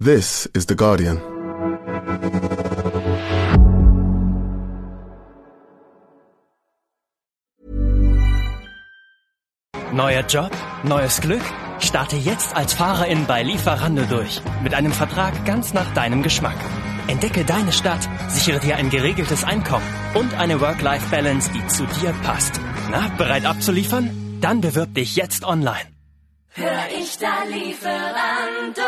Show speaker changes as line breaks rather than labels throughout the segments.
This is The Guardian.
Neuer Job? Neues Glück? Starte jetzt als Fahrerin bei Lieferando durch. Mit einem Vertrag ganz nach deinem Geschmack. Entdecke deine Stadt, sichere dir ein geregeltes Einkommen und eine Work-Life-Balance, die zu dir passt. Na, bereit abzuliefern? Dann bewirb dich jetzt online.
Hör ich da Lieferando?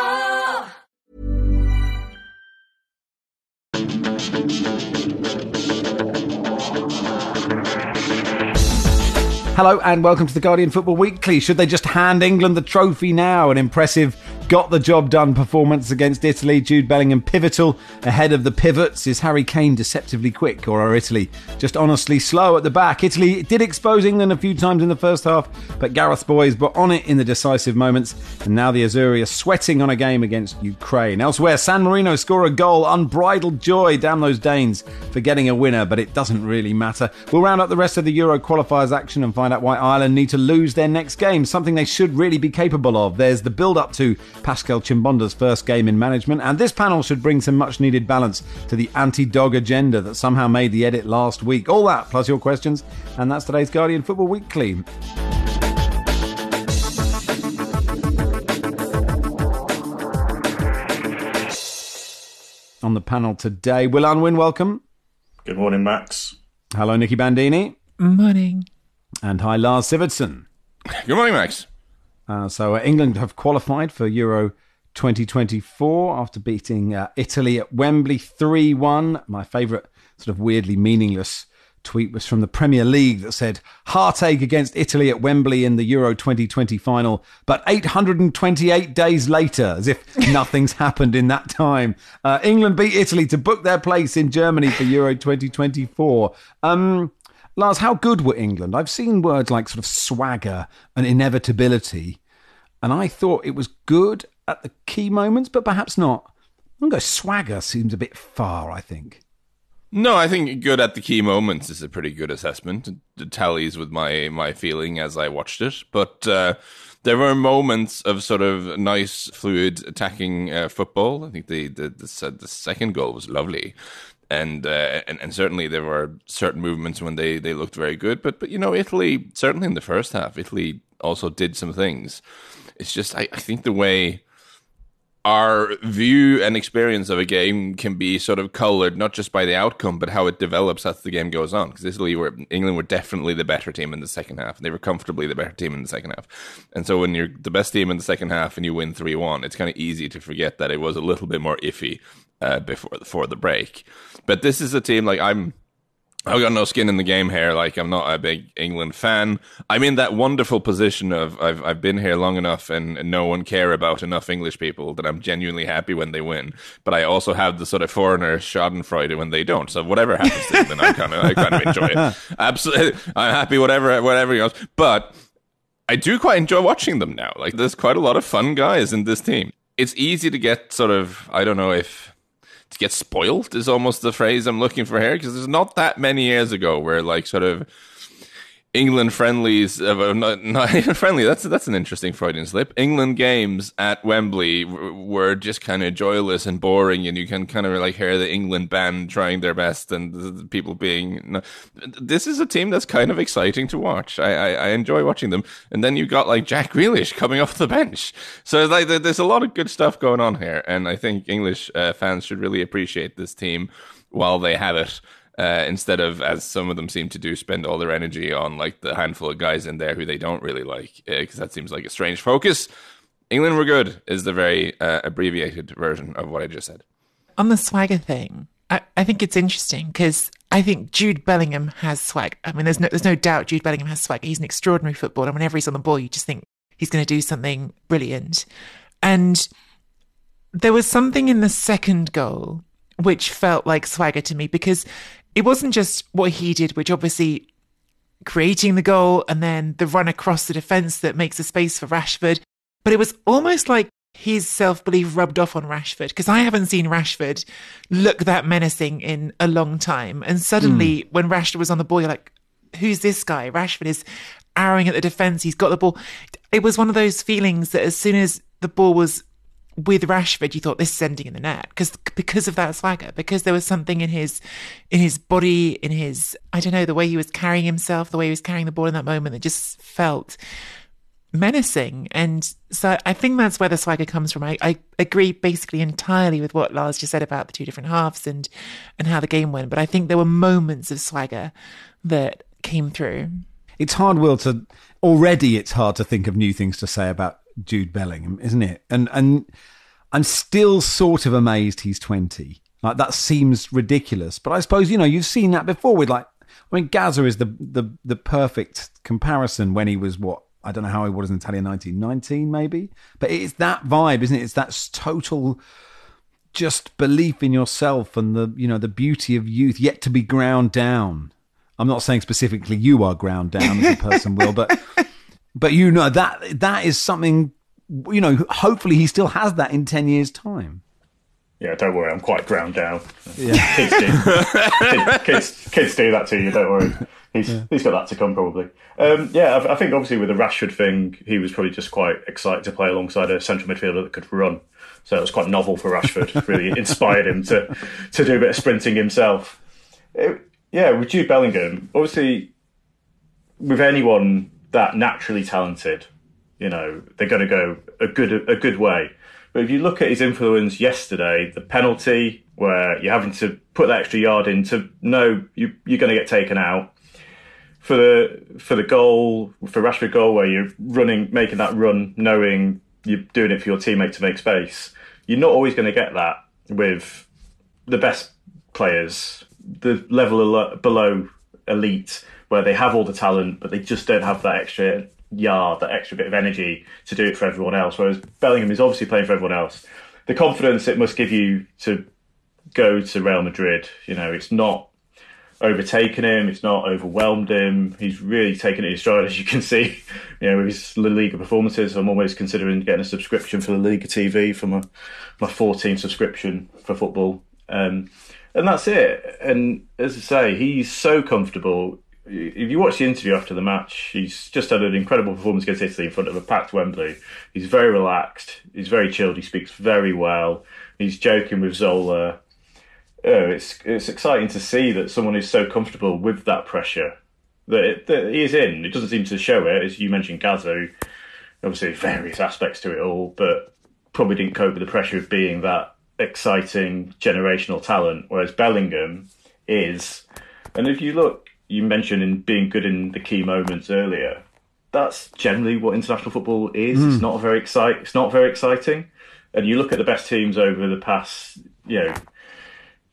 Hello and welcome to the Guardian Football Weekly. Should they just hand England the trophy now? An impressive got the job done performance against Italy. Jude Bellingham pivotal ahead of the pivots. Is Harry Kane deceptively quick or are Italy just honestly slow at the back? Italy did expose England a few times in the first half, but Gareth boys were on it in the decisive moments. And now the Azzurri are sweating on a game against Ukraine. Elsewhere, San Marino score a goal. Unbridled joy down those Danes for getting a winner, but it doesn't really matter. We'll round up the rest of the Euro qualifiers action and find out why Ireland need to lose their next game, something they should really be capable of. There's the build up to Pascal Chimbonda's first game in management, and this panel should bring some much needed balance to the anti dog agenda that somehow made the edit last week. All that plus your questions, and that's today's Guardian Football Weekly. On the panel today, Will Unwin, welcome.
Good morning, Max.
Hello, Nicky Bandini.
Morning.
And hi, Lars Sivertson.
Good morning, Max.
Uh, so uh, England have qualified for Euro 2024 after beating uh, Italy at Wembley 3 1. My favourite, sort of weirdly meaningless tweet was from the Premier League that said, Heartache against Italy at Wembley in the Euro 2020 final, but 828 days later, as if nothing's happened in that time. Uh, England beat Italy to book their place in Germany for Euro 2024. Um, Lars, how good were England? I've seen words like sort of swagger and inevitability, and I thought it was good at the key moments, but perhaps not. I'm going to go swagger seems a bit far, I think.
No, I think good at the key moments is a pretty good assessment. It tallies with my my feeling as I watched it, but uh, there were moments of sort of nice, fluid attacking uh, football. I think the the, the the second goal was lovely. And, uh, and and certainly there were certain movements when they, they looked very good, but but you know Italy certainly in the first half Italy also did some things. It's just I, I think the way our view and experience of a game can be sort of colored not just by the outcome but how it develops as the game goes on. Because Italy were England were definitely the better team in the second half and they were comfortably the better team in the second half. And so when you're the best team in the second half and you win 3-1 it's kind of easy to forget that it was a little bit more iffy uh, before before the break. But this is a team like I'm I've got no skin in the game here. Like I'm not a big England fan. I'm in that wonderful position of I've I've been here long enough and, and no one care about enough English people that I'm genuinely happy when they win. But I also have the sort of foreigner Schadenfreude when they don't. So whatever happens to them, I kind of I kind of enjoy it. Absolutely, I'm happy whatever whatever goes. But I do quite enjoy watching them now. Like there's quite a lot of fun guys in this team. It's easy to get sort of I don't know if get spoiled is almost the phrase I'm looking for here because there's not that many years ago where like sort of England friendlies, uh, not, not friendly. That's that's an interesting Freudian slip. England games at Wembley were just kind of joyless and boring, and you can kind of like hear the England band trying their best, and people being. This is a team that's kind of exciting to watch. I, I, I enjoy watching them, and then you got like Jack Grealish coming off the bench, so like there's a lot of good stuff going on here, and I think English uh, fans should really appreciate this team while they have it uh, instead of as some of them seem to do, spend all their energy on like the handful of guys in there who they don't really like, because uh, that seems like a strange focus. England were good is the very uh, abbreviated version of what I just said.
On the swagger thing, I, I think it's interesting because I think Jude Bellingham has swag. I mean, there's no there's no doubt Jude Bellingham has swag. He's an extraordinary footballer. Whenever he's on the ball, you just think he's going to do something brilliant. And there was something in the second goal which felt like swagger to me because it wasn't just what he did, which obviously creating the goal and then the run across the defence that makes a space for Rashford, but it was almost like his self belief rubbed off on Rashford because I haven't seen Rashford look that menacing in a long time. And suddenly, mm. when Rashford was on the ball, you're like, who's this guy? Rashford is arrowing at the defence. He's got the ball. It was one of those feelings that as soon as the ball was with Rashford, you thought this is ending in the net because because of that swagger, because there was something in his in his body, in his I don't know the way he was carrying himself, the way he was carrying the ball in that moment that just felt menacing. And so I think that's where the swagger comes from. I, I agree basically entirely with what Lars just said about the two different halves and and how the game went. But I think there were moments of swagger that came through.
It's hard, Will, to already it's hard to think of new things to say about Jude Bellingham, isn't it? And and I'm still sort of amazed he's 20. Like that seems ridiculous, but I suppose you know you've seen that before with like I mean Gazza is the the the perfect comparison when he was what I don't know how he was in Italia 1919 maybe, but it's that vibe, isn't it? It's that total just belief in yourself and the you know the beauty of youth yet to be ground down. I'm not saying specifically you are ground down as a person, Will, but but you know that that is something. You know, hopefully he still has that in ten years' time.
Yeah, don't worry, I'm quite ground down. Yeah. kids, do. kids, kids, do that to you. Don't worry. He's yeah. he's got that to come probably. Um, yeah, I, I, think obviously with the Rashford thing, he was probably just quite excited to play alongside a central midfielder that could run. So it was quite novel for Rashford. really inspired him to to do a bit of sprinting himself. It, yeah, with Jude Bellingham, obviously, with anyone that naturally talented, you know, they're going to go a good a good way. But if you look at his influence yesterday, the penalty where you're having to put that extra yard in to know you, you're going to get taken out for the for the goal for Rashford goal where you're running, making that run, knowing you're doing it for your teammate to make space. You're not always going to get that with the best players, the level below elite where they have all the talent, but they just don't have that extra yard, that extra bit of energy to do it for everyone else. Whereas Bellingham is obviously playing for everyone else. The confidence it must give you to go to Real Madrid, you know, it's not overtaken him, it's not overwhelmed him. He's really taken it in stride, as you can see, you know, with his La Liga performances. I'm almost considering getting a subscription for La Liga TV for my, my 14 subscription for football. Um, and that's it. And as I say, he's so comfortable if you watch the interview after the match, he's just had an incredible performance against Italy in front of a packed Wembley. He's very relaxed. He's very chilled. He speaks very well. He's joking with Zola. Oh, it's it's exciting to see that someone is so comfortable with that pressure that, it, that he is in. It doesn't seem to show it, as you mentioned, Gazza. Obviously, various aspects to it all, but probably didn't cope with the pressure of being that exciting generational talent. Whereas Bellingham is, and if you look you mentioned in being good in the key moments earlier. That's generally what international football is. Mm. It's hmm. not very excite. It's not very exciting. And you look at the best teams over the past, you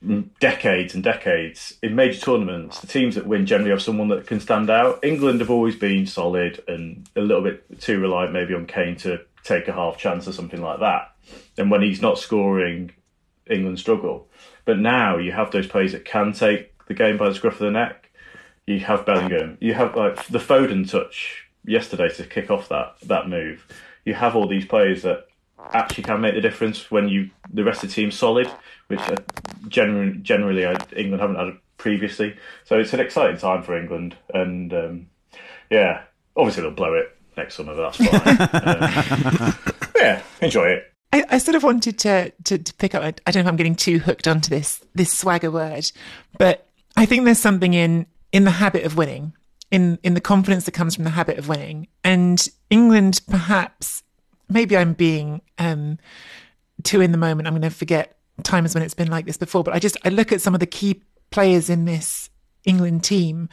know, decades and decades in major tournaments. The teams that win generally have someone that can stand out. England have always been solid and a little bit too reliant, maybe on Kane to take a half chance or something like that. And when he's not scoring, England struggle. But now you have those players that can take the game by the scruff of the neck you have Bellingham, you have like the Foden touch yesterday to kick off that that move. You have all these players that actually can make the difference when you the rest of the team's solid, which generally generally England haven't had previously. So it's an exciting time for England, and um, yeah, obviously they'll blow it next summer, but that's fine. um, yeah, enjoy it.
I, I, sort of wanted to, to, to pick up. I don't know if I'm getting too hooked onto this this swagger word, but I think there's something in in the habit of winning, in in the confidence that comes from the habit of winning. And England, perhaps, maybe I'm being um, too in the moment. I'm going to forget times when it's been like this before. But I just I look at some of the key players in this England team,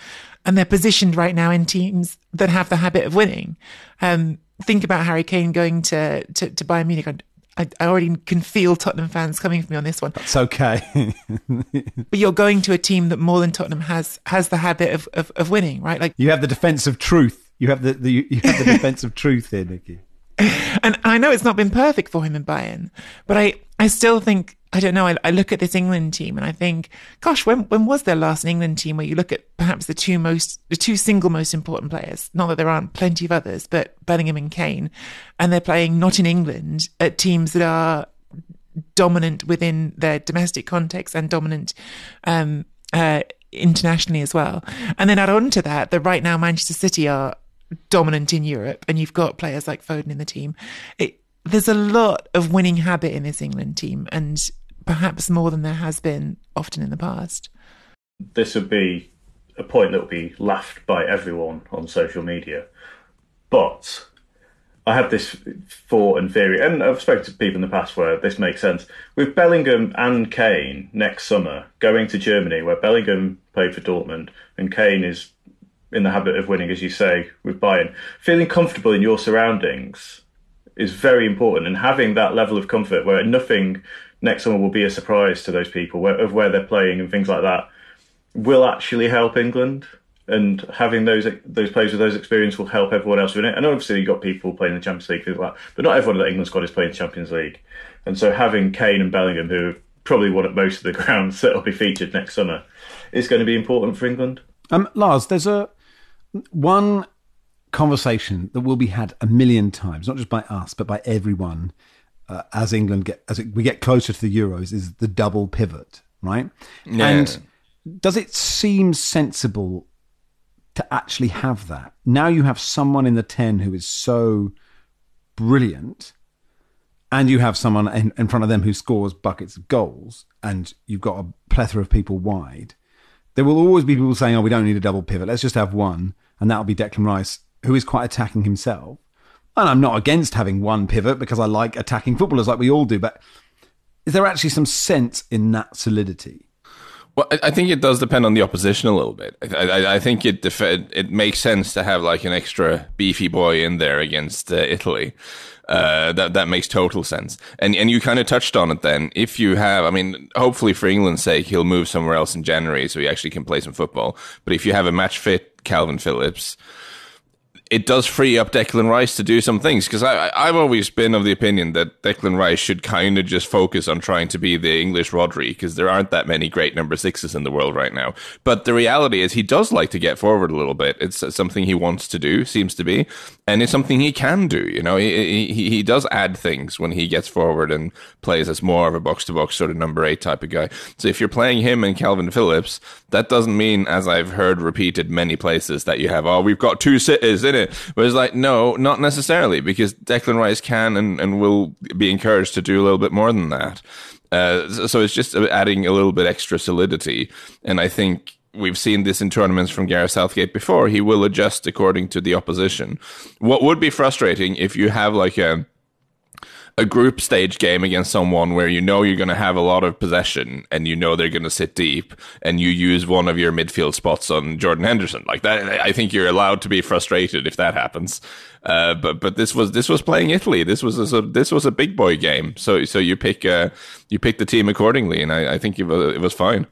and they're positioned right now in teams that have the habit of winning. Um, think about Harry Kane going to to, to Bayern Munich. I already can feel Tottenham fans coming for me on this one.
That's okay.
but you're going to a team that more than Tottenham has has the habit of, of, of winning, right?
Like you have the defense of truth. You have the, the you have the defense of truth here, Nicky.
And I know it's not been perfect for him in Bayern, but I I still think I don't know. I, I, look at this England team and I think, gosh, when when was their last England team where you look at perhaps the two most, the two single most important players? Not that there aren't plenty of others, but Bellingham and Kane, and they're playing not in England at teams that are dominant within their domestic context and dominant um, uh, internationally as well. And then add on to that, that right now Manchester City are dominant in Europe, and you've got players like Foden in the team. It, there's a lot of winning habit in this England team, and perhaps more than there has been often in the past.
This would be a point that would be laughed by everyone on social media. But I have this thought and theory, and I've spoken to people in the past where this makes sense. With Bellingham and Kane next summer going to Germany, where Bellingham played for Dortmund and Kane is in the habit of winning, as you say, with Bayern, feeling comfortable in your surroundings is very important, and having that level of comfort where nothing next summer will be a surprise to those people where, of where they're playing and things like that will actually help England and having those those players with those experience will help everyone else in it. And obviously, you've got people playing in the Champions League, things like that, but not everyone that England squad is playing the Champions League. And so, having Kane and Bellingham, who probably won at most of the grounds that will be featured next summer, is going to be important for England.
Um, Lars, there's a one conversation that will be had a million times, not just by us, but by everyone. Uh, as England get as we get closer to the Euros, is the double pivot, right?
Yeah.
And does it seem sensible to actually have that. Now you have someone in the 10 who is so brilliant, and you have someone in, in front of them who scores buckets of goals, and you've got a plethora of people wide. There will always be people saying, oh, we don't need a double pivot. Let's just have one. And that'll be Declan Rice, who is quite attacking himself. And I'm not against having one pivot because I like attacking footballers like we all do. But is there actually some sense in that solidity?
Well, I think it does depend on the opposition a little bit. I, I, I think it def- it makes sense to have like an extra beefy boy in there against uh, Italy. Uh, that that makes total sense. And and you kind of touched on it. Then, if you have, I mean, hopefully for England's sake, he'll move somewhere else in January so he actually can play some football. But if you have a match fit Kalvin Phillips, it does free up Declan Rice to do some things because I've always been of the opinion that Declan Rice should kind of just focus on trying to be the English Rodri because there aren't that many great number sixes in the world right now. But the reality is he does like to get forward a little bit. It's uh, something he wants to do, seems to be, and it's something he can do. You know, he he, he does add things when he gets forward and plays as more of a box to box sort of number eight type of guy. So if you're playing him and Kalvin Phillips, that doesn't mean, as I've heard repeated many places, that you have oh we've got two sitters in it. But it's like, no, not necessarily, because Declan Rice can and, and will be encouraged to do a little bit more than that. Uh, so it's just adding a little bit extra solidity. And I think we've seen this in tournaments from Gareth Southgate before. He will adjust according to the opposition. What would be frustrating if you have like a a group stage game against someone where you know you're going to have a lot of possession and you know they're going to sit deep and you use one of your midfield spots on Jordan Henderson. Like that I think you're allowed to be frustrated if that happens. Uh, but but this was this was playing Italy. This was a, this was a big boy game. So so you pick uh, you pick the team accordingly and I, I think it was, it was fine.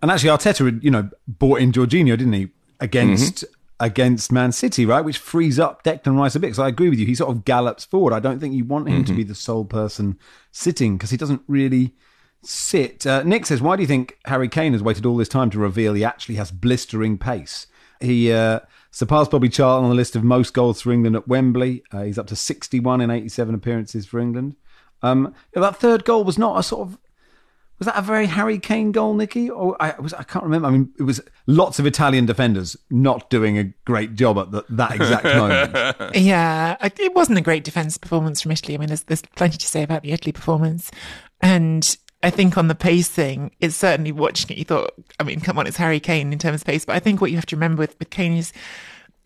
And actually Arteta had, you know bought in Jorginho didn't he against mm-hmm against Man City, right? Which frees up Declan Rice a bit. So I agree with you. He sort of gallops forward. I don't think you want him mm-hmm. to be the sole person sitting because he doesn't really sit. Uh, Nick says, why do you think Harry Kane has waited all this time to reveal he actually has blistering pace? He uh, surpassed Bobby Charlton on the list of most goals for England at Wembley. Uh, he's up to 61 in 87 appearances for England. Um, that third goal was not a sort of was that a very Harry Kane goal, Nicky? Or I was I can't remember. I mean, it was lots of Italian defenders not doing a great job at the, that exact moment.
yeah, it wasn't a great defence performance from Italy. I mean, there's there's plenty to say about the Italy performance, and I think on the pacing, it's certainly watching it. You thought, I mean, come on, it's Harry Kane in terms of pace. But I think what you have to remember with with Kane is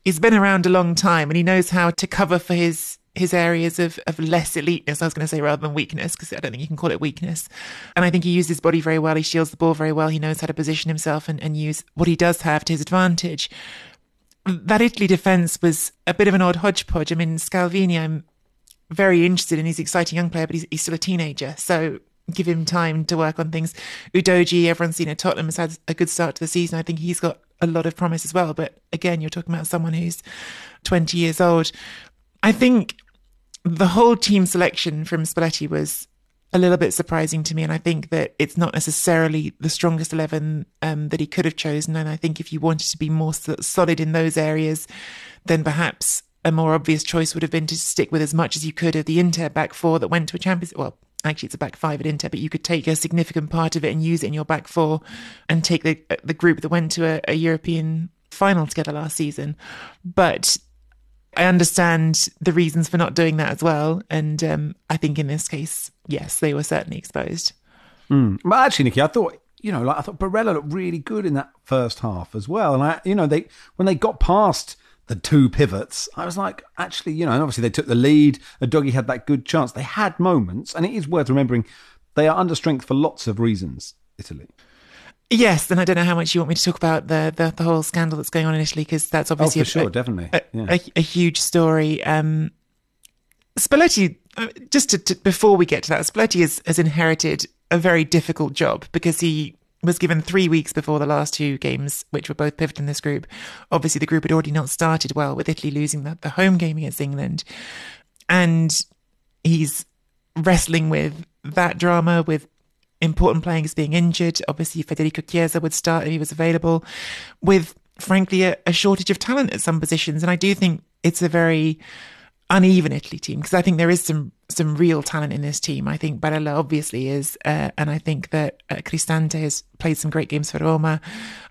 he's been around a long time and he knows how to cover for his his areas of, of less eliteness, I was going to say, rather than weakness, because I don't think you can call it weakness. And I think he uses his body very well. He shields the ball very well. He knows how to position himself and, and use what he does have to his advantage. That Italy defence was a bit of an odd hodgepodge. I mean, Scalvini, I'm very interested in. He's an exciting young player, but he's, he's still a teenager. So give him time to work on things. Udogie, everyone's seen at Tottenham, has had a good start to the season. I think he's got a lot of promise as well. But again, you're talking about someone who's 20 years old. I think the whole team selection from Spalletti was a little bit surprising to me, and I think that it's not necessarily the strongest eleven um, that he could have chosen. And I think if you wanted to be more solid in those areas, then perhaps a more obvious choice would have been to stick with as much as you could of the Inter back four that went to a Champions. Well, actually, it's a back five at Inter, but you could take a significant part of it and use it in your back four, and take the the group that went to a, a European final together last season. But I understand the reasons for not doing that as well. And um, I think in this case, yes, they were certainly exposed.
Mm. Actually, Nicky, I thought you know, like I thought Barella looked really good in that first half as well. And I, you know, they when they got past the two pivots, I was like, actually, you know, and obviously they took the lead. Udogie had that good chance. They had moments, and it is worth remembering they are under strength for lots of reasons. Italy.
Yes, and I don't know how much you want me to talk about the the, the whole scandal that's going on in Italy because that's obviously
oh, for
a,
sure, definitely
a, yeah. a, a, huge story. Um, Spalletti, uh, just to, to, before we get to that, Spalletti has, has inherited a very difficult job because he was given three weeks before the last two games, which were both pivotal in this group. Obviously, the group had already not started well with Italy losing the, the home game against England, and he's wrestling with that drama with important players being injured. Obviously, Federico Chiesa would start if he was available, with frankly a, a shortage of talent at some positions. And I do think it's a very uneven Italy team because I think there is some some real talent in this team. I think Barella obviously is, uh, and I think that uh, Cristante has played some great games for Roma.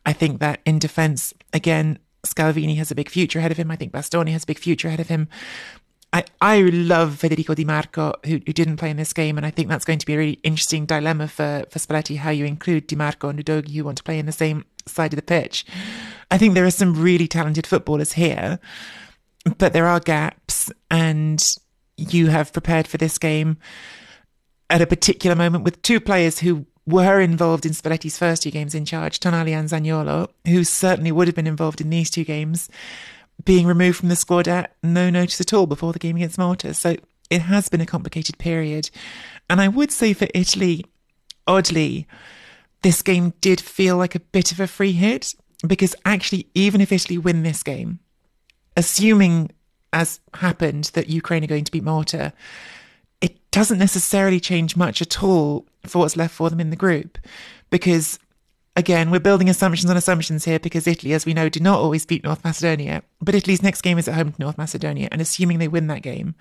I think that in defence, again, Scalvini has a big future ahead of him. I think Bastoni has a big future ahead of him. I, I love Federico Di Marco, who, who didn't play in this game, and I think that's going to be a really interesting dilemma for, for Spalletti, how you include Di Marco and Udogie, who want to play in the same side of the pitch. I think there are some really talented footballers here, but there are gaps, and you have prepared for this game at a particular moment with two players who were involved in Spalletti's first two games in charge, Tonali and Zaniolo, who certainly would have been involved in these two games being removed from the squad at no notice at all before the game against Malta. So it has been a complicated period. And I would say for Italy, oddly, this game did feel like a bit of a free hit because actually, even if Italy win this game, assuming as happened that Ukraine are going to beat Malta, it doesn't necessarily change much at all for what's left for them in the group because Again, we're building assumptions on assumptions here because Italy, as we know, do not always beat North Macedonia. But Italy's next game is at home to North Macedonia, and assuming they win that game,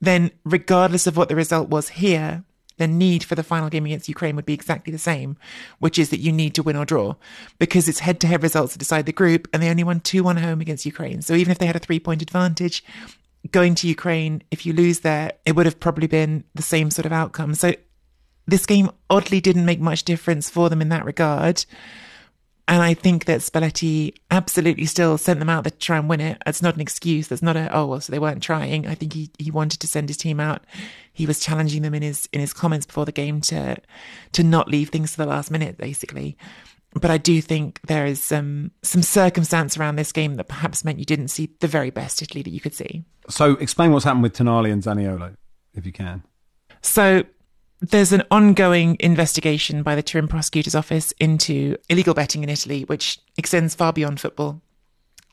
then regardless of what the result was here, the need for the final game against Ukraine would be exactly the same, which is that you need to win or draw because it's head to head results that decide the group, and they only won 2 1 home against Ukraine. So even if they had a three point advantage, going to Ukraine, if you lose there, it would have probably been the same sort of outcome. So this game oddly didn't make much difference for them in that regard. And I think that Spalletti absolutely still sent them out to try and win it. It's not an excuse. That's not a oh well, so they weren't trying. I think he, he wanted to send his team out. He was challenging them in his in his comments before the game to to not leave things to the last minute, basically. But I do think there is some some circumstance around this game that perhaps meant you didn't see the very best Italy that you could see.
So explain what's happened with Tonali and Zaniolo, if you can.
So there's an ongoing investigation by the Turin prosecutor's office into illegal betting in Italy, which extends far beyond football.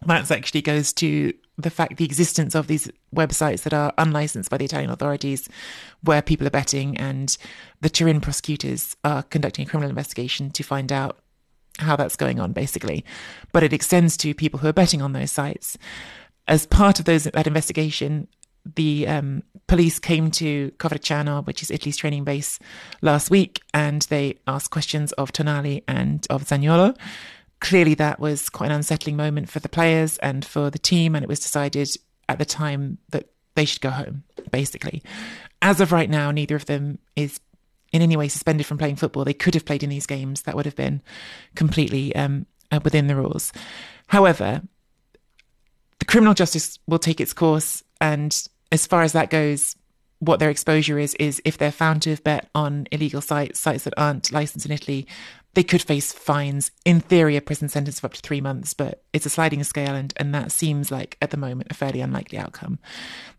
That actually goes to the fact the existence of these websites that are unlicensed by the Italian authorities where people are betting and the Turin prosecutors are conducting a criminal investigation to find out how that's going on basically but it extends to people who are betting on those sites as part of those that investigation the um, police came to Coverciano, which is Italy's training base, last week, and they asked questions of Tonali and of Zaniolo. Clearly, that was quite an unsettling moment for the players and for the team, and it was decided at the time that they should go home, basically. As of right now, neither of them is in any way suspended from playing football. They could have played in these games. That would have been completely um, uh, within the rules. However, the criminal justice will take its course and as far as that goes, what their exposure is is if they're found to have bet on illegal sites, sites that aren't licensed in Italy, they could face fines. In theory, a prison sentence of up to three months, but it's a sliding scale, and, and that seems like at the moment a fairly unlikely outcome.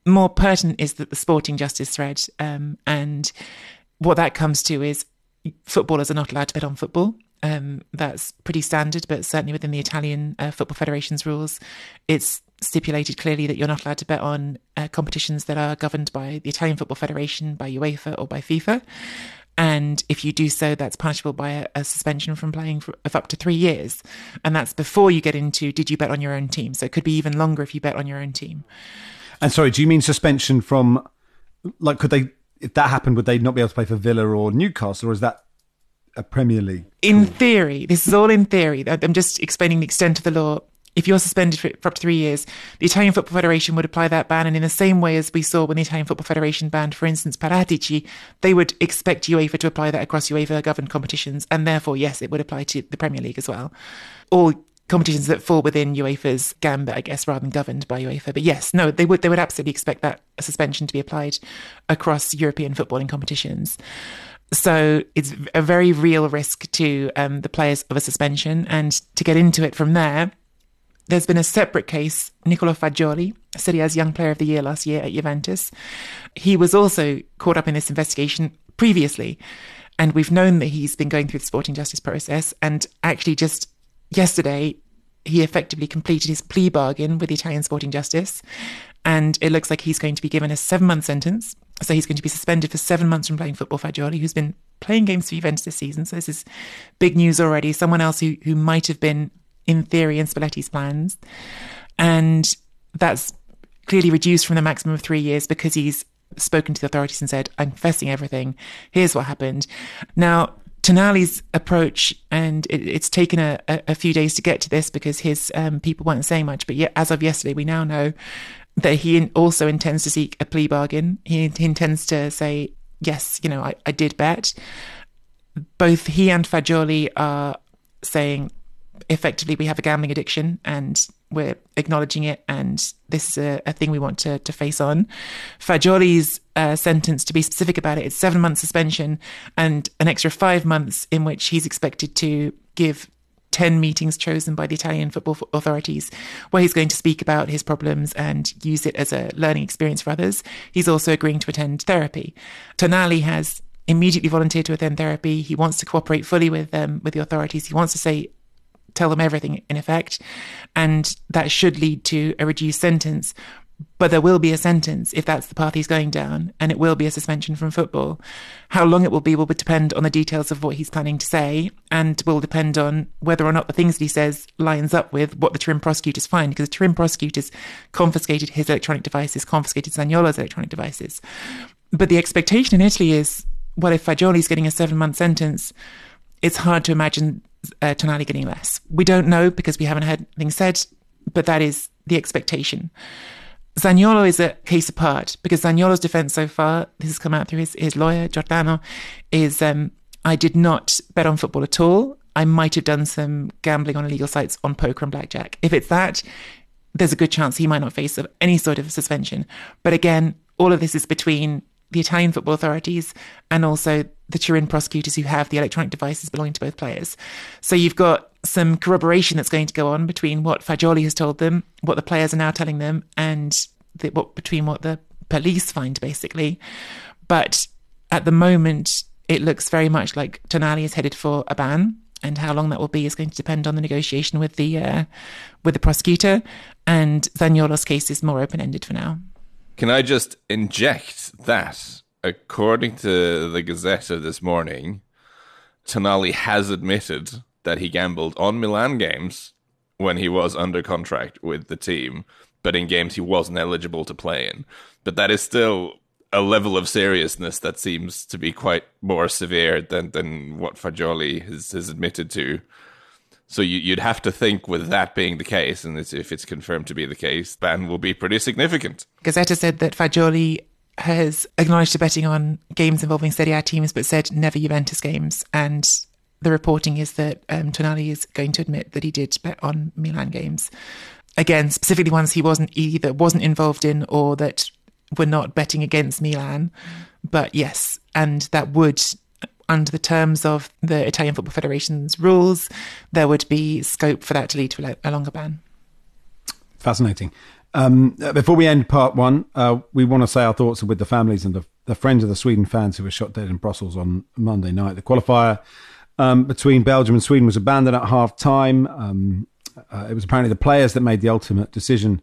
More pertinent is that the sporting justice thread, um, and what that comes to is footballers are not allowed to bet on football. Um, that's pretty standard, but certainly within the Italian uh, Football Federation's rules, it's stipulated clearly that you're not allowed to bet on uh, competitions that are governed by the Italian Football Federation, by UEFA, or by FIFA. And if you do so, that's punishable by a, a suspension from playing for, of up to three years. And that's before you get into did you bet on your own team? So it could be even longer if you bet on your own team.
And sorry, do you mean suspension from, like, could they, if that happened, would they not be able to play for Villa or Newcastle, or is that a Premier League?
In theory, this is all in theory. I'm just explaining the extent of the law if you're suspended for, for up to three years, the Italian Football Federation would apply that ban. And in the same way as we saw when the Italian Football Federation banned, for instance, Paratici, they would expect UEFA to apply that across UEFA governed competitions. And therefore, yes, it would apply to the Premier League as well. All competitions that fall within UEFA's gambit, I guess, rather than governed by UEFA. But yes, no, they would they would absolutely expect that suspension to be applied across European footballing competitions. So it's a very real risk to um, the players of a suspension. And to get into it from there, there's been a separate case, Nicolo Fagioli, Serie A's Young Player of the Year last year at Juventus. He was also caught up in this investigation previously. And we've known that he's been going through the sporting justice process. And actually, just yesterday, he effectively completed his plea bargain with the Italian Sporting Justice. And it looks like he's going to be given a seven month sentence. So he's going to be suspended for seven months from playing football. Fagioli, who's been playing games for Juventus this season. So this is big news already. Someone else who, who might have been, in theory, in Spalletti's plans. And that's clearly reduced from the maximum of three years because he's spoken to the authorities and said, I'm confessing everything. Here's what happened. Now, Tonali's approach, and it, it's taken a, a, few days to get to this because his um, people weren't saying much. But yet, as of yesterday, we now know that he also intends to seek a plea bargain. He, he intends to say, yes, you know, I, I did bet. Both he and Fagioli are saying effectively we have a gambling addiction and we're acknowledging it and this is a, a thing we want to, to face on. Fagioli's uh, sentence, to be specific about it, it's seven months suspension and an extra five months in which he's expected to give 10 meetings chosen by the Italian football authorities where he's going to speak about his problems and use it as a learning experience for others. He's also agreeing to attend therapy. Tonali has immediately volunteered to attend therapy. He wants to cooperate fully with um, with the authorities. He wants to say tell them everything in effect. And that should lead to a reduced sentence. But there will be a sentence if that's the path he's going down, and it will be a suspension from football. How long it will be will depend on the details of what he's planning to say, and will depend on whether or not the things that he says lines up with what the Turin prosecutors find, because the Turin prosecutors confiscated his electronic devices, confiscated Zaniolo's electronic devices. But the expectation in Italy is, well, if Fagioli's getting a seven-month sentence, it's hard to imagine uh, Tonali getting less. We don't know because we haven't heard anything said, but that is the expectation. Zaniolo is a case apart because Zaniolo's defense so far, this has come out through his, his lawyer, Giordano, is um, I did not bet on football at all. I might have done some gambling on illegal sites on poker and blackjack. If it's that, there's a good chance he might not face any sort of suspension. But again, all of this is between the Italian football authorities and also the Turin prosecutors who have the electronic devices belonging to both players. So you've got some corroboration that's going to go on between what Fagioli has told them, what the players are now telling them, and the, what between what the police find basically. But at the moment, it looks very much like Tonali is headed for a ban, and how long that will be is going to depend on the negotiation with the uh, with the prosecutor. And Zaniolo's case is more open ended for now.
Can I just inject that? According to the Gazzetta this morning, Tonali has admitted that he gambled on Milan games when he was under contract with the team, but in games he wasn't eligible to play in. But that is still a level of seriousness that seems to be quite more severe than, than what Fagioli has, has admitted to. So you, would have to think with that being the case, and it's, if it's confirmed to be the case, ban will be pretty significant.
Gazzetta said that Fagioli has acknowledged to betting on games involving Serie A teams, but said never Juventus games. And the reporting is that um, Tonali is going to admit that he did bet on Milan games. Again, specifically ones he wasn't either wasn't involved in or that were not betting against Milan. But yes, and that would under the terms of the Italian Football Federation's rules, there would be scope for that to lead to a longer ban.
Fascinating. Um, before we end part one, uh, we want to say our thoughts with the families and the, the, friends of the Sweden fans who were shot dead in Brussels on Monday night. The qualifier um, between Belgium and Sweden was abandoned at half time. Um, uh, it was apparently the players that made the ultimate decision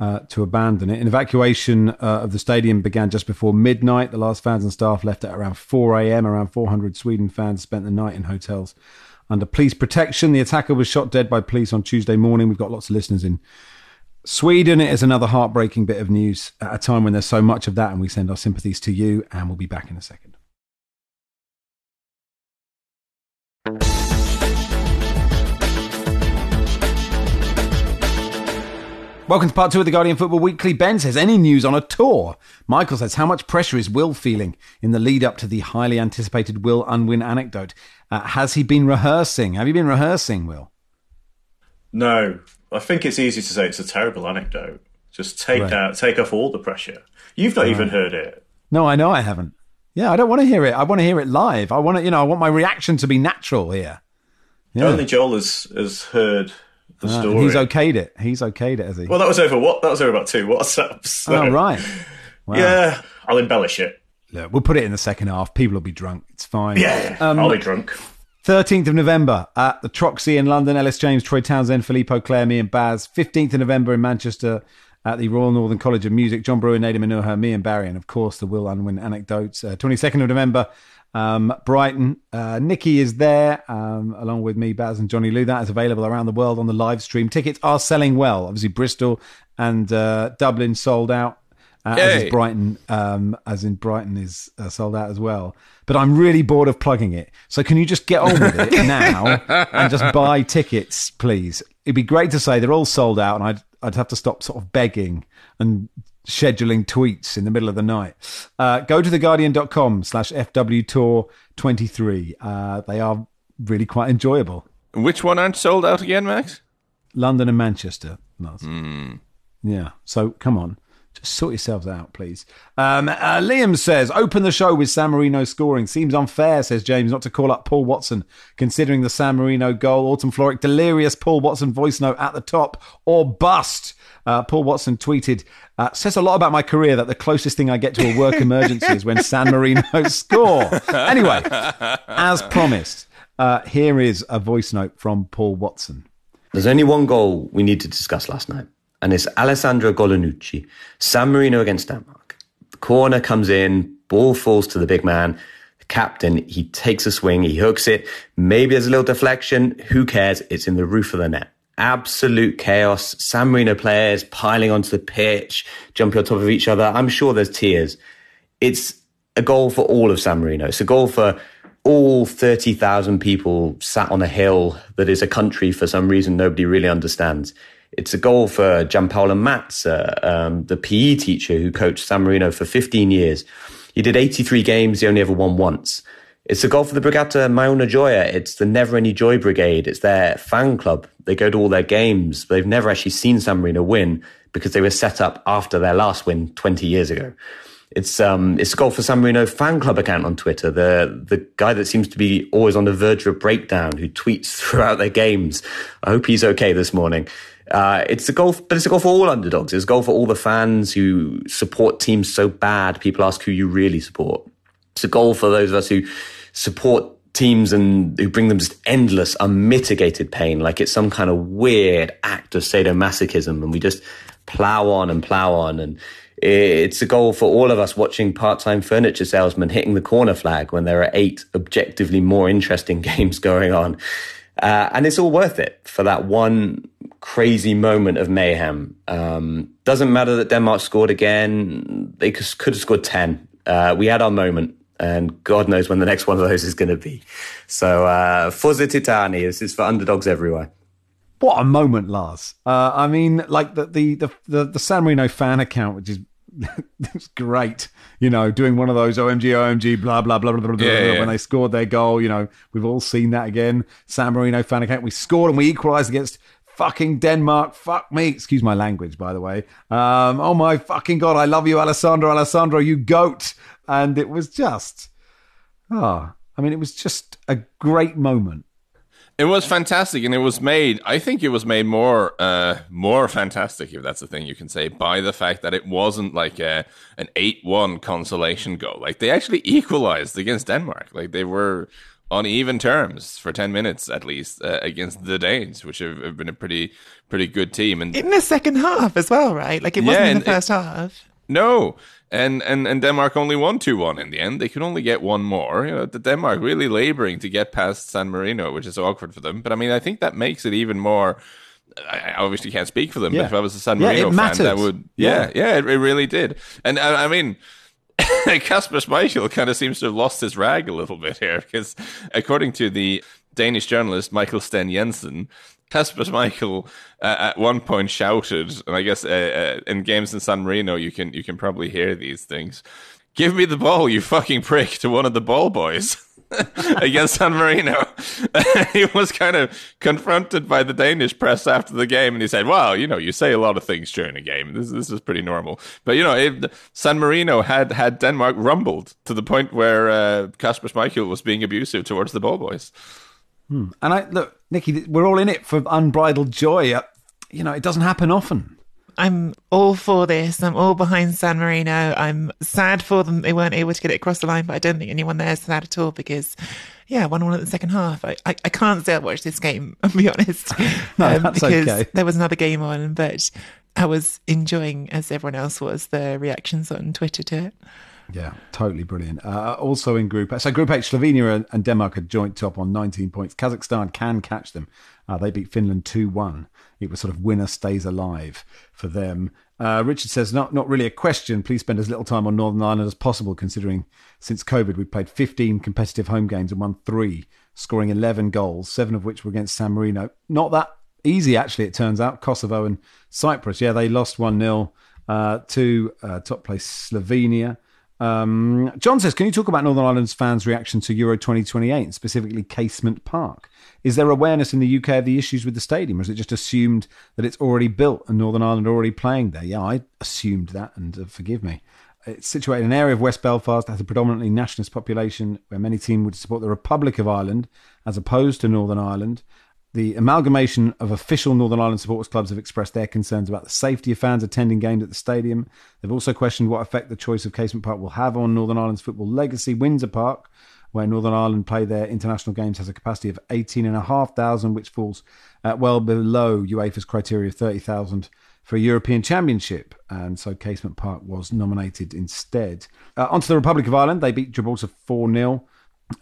uh, to abandon it. An evacuation uh, of the stadium began just before midnight. The last fans and staff left at around 4 a.m. Around 400 Sweden fans spent the night in hotels under police protection. The attacker was shot dead by police on Tuesday morning. We've got lots of listeners in Sweden. It is another heartbreaking bit of news at a time when there's so much of that, and we send our sympathies to you. And we'll be back in a second. Welcome to part two of the Guardian Football Weekly. Ben says, any news on a tour? Michael says, how much pressure is Will feeling in the lead up to the highly anticipated Will Unwin anecdote? Uh, has he been rehearsing? Have you been rehearsing, Will?
No, I think it's easy to say it's a terrible anecdote. Just take
Right.
out, take off all the pressure. You've not even heard it.
No, I know I haven't. Yeah, I don't want to hear it. I want to hear it live. I want to, you know, I want my reaction to be natural here. Yeah.
Only Joel has has heard the
Uh,
story.
he's okayed it. He's okayed it, has he?
Well, that was over what? That was over about two WhatsApps. so-
oh, right. Wow.
Yeah, I'll embellish it.
Look, we'll put it in the second half. People will be drunk. It's fine.
Yeah,
Um,
I'll be drunk.
13th of November at the Troxy in London, Ellis James, Troy Townsend, Filippo Clare, me and Baz. 15th of November in Manchester at the Royal Northern College of Music, John Brewer, Nadia Manuha, me and Barry, and of course the Will Unwin anecdotes. Uh, 22nd of November, um, Brighton. Uh, Nicky is there um, along with me, Baz, and Johnny Lou. That is available around the world on the live stream. Tickets are selling well. Obviously, Bristol and uh, Dublin sold out. Uh, as is Brighton, um, as in Brighton is uh, sold out as well. But I'm really bored of plugging it. So can you just get on with it now and just buy tickets, please? It'd be great to say they're all sold out, and I'd I'd have to stop sort of begging and scheduling tweets in the middle of the night. Uh, go to theguardian.com slash FW Tour 23. Uh, they are really quite enjoyable.
Which one aren't sold out again, Max?
London and Manchester. Lars. Yeah. So come on. Just sort yourselves out, please. Um, uh, Liam says, open the show with San Marino scoring. Seems unfair, says James, not to call up Paul Watson, considering the San Marino goal. Autumn Floric, delirious Paul Watson voice note at the top or bust. Uh, Paul Watson tweeted, uh, says a lot about my career that the closest thing I get to a work emergency is when San Marino score. Anyway, as promised, uh, here is a voice note from Paul Watson.
There's only one goal we need to discuss last night, and it's Alessandro Golinucci, San Marino against Denmark. The corner comes in, ball falls to the big man. The captain, he takes a swing, he hooks it. Maybe there's a little deflection. Who cares? It's in the roof of the net. Absolute chaos. San Marino players piling onto the pitch, jumping on top of each other. I'm sure there's tears. It's a goal for all of San Marino. It's a goal for all 30,000 people sat on a hill that is a country for some reason nobody really understands. It's a goal for Gianpaolo Mazza, um, the PE teacher who coached San Marino for 15 years. He did 83 games, he only ever won once. It's a goal for the Brigata Mai Una Gioia. It's the Never Any Joy Brigade. It's their fan club. They go to all their games. They've never actually seen San Marino win because they were set up after their last win 20 years ago. It's um it's goal for San Marino fan club account on Twitter. The the guy that seems to be always on the verge of a breakdown, who tweets throughout their games. I hope he's okay this morning. Uh, it's a goal, but it's a goal for all underdogs. It's a goal for all the fans who support teams so bad. People ask who you really support. It's a goal for those of us who support teams and who bring them just endless, unmitigated pain, like it's some kind of weird act of sadomasochism, and we just plow on and plow on. And it's a goal for all of us watching part-time furniture salesmen hitting the corner flag when there are eight objectively more interesting games going on. Uh, and it's all worth it for that one crazy moment of mayhem. Um, doesn't matter that Denmark scored again. They could have scored 10. Uh, we had our moment, and God knows when the next one of those is going to be. So, uh, Forza Titani, this is for underdogs everywhere.
What a moment, Lars. Uh, I mean, like the the the the San Marino fan account, which is it's great. You know, doing one of those OMG OMG blah blah blah blah blah, blah
Yeah, yeah.
when they scored their goal. You know, we've all seen that again. San Marino fan account. We scored and we equalised against fucking Denmark. Fuck me. Excuse my language, by the way. Um, oh my fucking god, I love you, Alessandro, Alessandro, you goat. And it was just, oh, I mean, it was just a great moment.
It was fantastic, and it was made. I think it was made more, uh, more fantastic, if that's the thing you can say, by the fact that it wasn't like a an eight-one consolation goal. Like they actually equalized against Denmark. Like they were on even terms for ten minutes at least uh, against the Danes, which have, have been a pretty pretty good team. And
In the second half as well, right? Like it wasn't
Yeah,
in the
it-
first half.
No. And, and and Denmark only won 2 1 in the end. They could only get one more. You know, the Denmark really laboring to get past San Marino, which is awkward for them. But I mean, I think that makes it even more. I I obviously can't speak for them,
Yeah.
but if I was a San
Yeah,
Marino
it
fan, that would.
Yeah.
Yeah, yeah, it, really did. And I, I mean, Kasper Schmeichel kind of seems to have lost his rag a little bit here because, according to the Danish journalist Michael Sten Jensen. Kasper Schmeichel uh, at one point shouted, and I guess uh, uh, in games in San Marino, you can you can probably hear these things. Give me the ball, you fucking prick, to one of the ball boys. against San Marino. he was kind of confronted by the Danish press after the game, and he said, "Well, you know, you say a lot of things during a game. This this is pretty normal." But you know, San Marino had had Denmark rumbled to the point where uh, Kasper Schmeichel was being abusive towards the ball boys.
Hmm. And I look, Nicky, we're all in it for unbridled joy. Uh, you know, it doesn't happen often.
I'm all for this. I'm all behind San Marino. I'm sad for them they weren't able to get it across the line, but I don't think anyone there is sad at all because, yeah, one one at the second half. I, I, I can't say I watched this game. I'll be honest,
no, um, that's
because
okay.
there was another game on, but I was enjoying, as everyone else was, the reactions on Twitter to it.
Yeah, totally brilliant. Uh, also in Group so Group H, Slovenia and Denmark are joint top on 19 points. Kazakhstan can catch them. Uh, they beat Finland 2 1 it was sort of winner stays alive for them. Uh, Richard says, not, not really a question. Please spend as little time on Northern Ireland as possible, considering since COVID, we've played 15 competitive home games and won three, scoring 11 goals, seven of which were against San Marino. Not that easy, actually, it turns out. Kosovo and Cyprus. Yeah, they lost 1 0 uh, to uh, top place Slovenia. Um, John says, can you talk about Northern Ireland's fans' reaction to Euro 2028, specifically Casement Park? Is there awareness in the UK of the issues with the stadium, or is it just assumed that it's already built and Northern Ireland are already playing there? Yeah, I assumed that, and uh, forgive me. It's situated in an area of West Belfast that has a predominantly nationalist population, where many teams would support the Republic of Ireland as opposed to Northern Ireland. The amalgamation of official Northern Ireland supporters clubs have expressed their concerns about the safety of fans attending games at the stadium. They've also questioned what effect the choice of Casement Park will have on Northern Ireland's football legacy. Windsor Park, where Northern Ireland play their international games, has a capacity of 18,500, which falls uh, well below UEFA's criteria of 30,000 for a European Championship. And so Casement Park was nominated instead. Uh, onto the Republic of Ireland. They beat Gibraltar 4 0.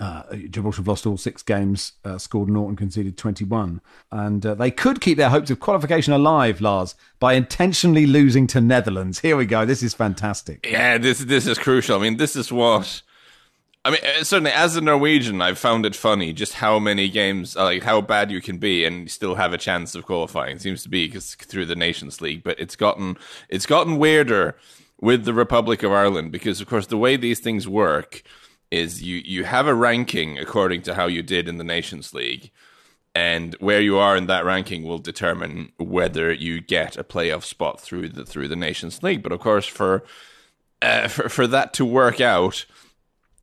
Uh, Gibraltar have lost all six games, uh, scored Norton conceded 21. And uh, they could keep their hopes of qualification alive, Lars, by intentionally losing to Netherlands. Here we go. This is fantastic.
Yeah, this this is crucial. I mean, this is what. I mean, uh, certainly as a Norwegian, I've found it funny just how many games, uh, like how bad you can be and still have a chance of qualifying. It seems to be cause through the Nations League, but it's gotten it's gotten weirder with the Republic of Ireland because, of course, the way these things work is you you have a ranking according to how you did in the Nations League, and where you are in that ranking will determine whether you get a playoff spot through the through the Nations League. But of course, for uh, for for that to work out,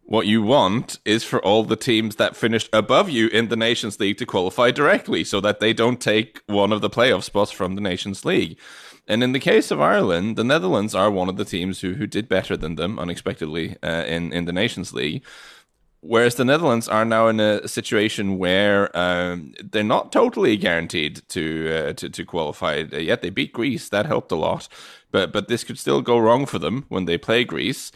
what you want is for all the teams that finished above you in the Nations League to qualify directly, so that they don't take one of the playoff spots from the Nations League. And in the case of Ireland, the Netherlands are one of the teams who, who did better than them unexpectedly uh, in, in the Nations League. Whereas the Netherlands are now in a situation where um, they're not totally guaranteed to, uh, to to qualify yet. They beat Greece, that helped a lot, but but this could still go wrong for them when they play Greece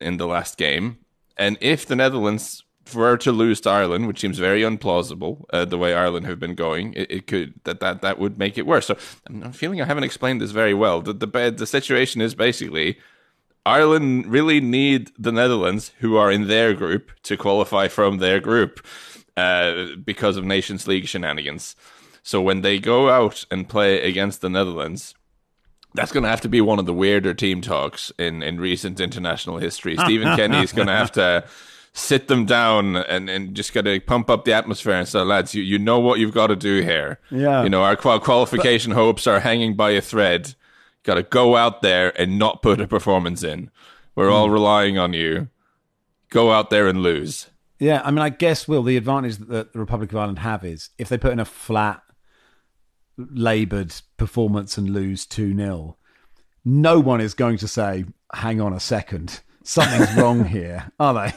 in the last game. And if the Netherlands were to lose to Ireland, which seems very unplausible, uh, the way Ireland have been going, it, it, could that, that that would make it worse. So I'm feeling I haven't explained this very well. The the the situation is basically Ireland really need the Netherlands, who are in their group, to qualify from their group uh, because of Nations League shenanigans. So when they go out and play against the Netherlands, that's going to have to be one of the weirder team talks in, in recent international history. Stephen Kenny is going to have to sit them down and, and just got to pump up the atmosphere and say, lads, you, you know what you've got to do here.
Yeah.
You know, our qual- qualification but, hopes are hanging by a thread. Got to go out there and not put a performance in. We're mm. all hmm. relying on you. Go out there and lose.
Yeah, I mean, I guess, Will, the advantage that the Republic of Ireland have is if they put in a flat, laboured performance and lose 2 0, no one is going to say, hang on a second, something's wrong here, are they?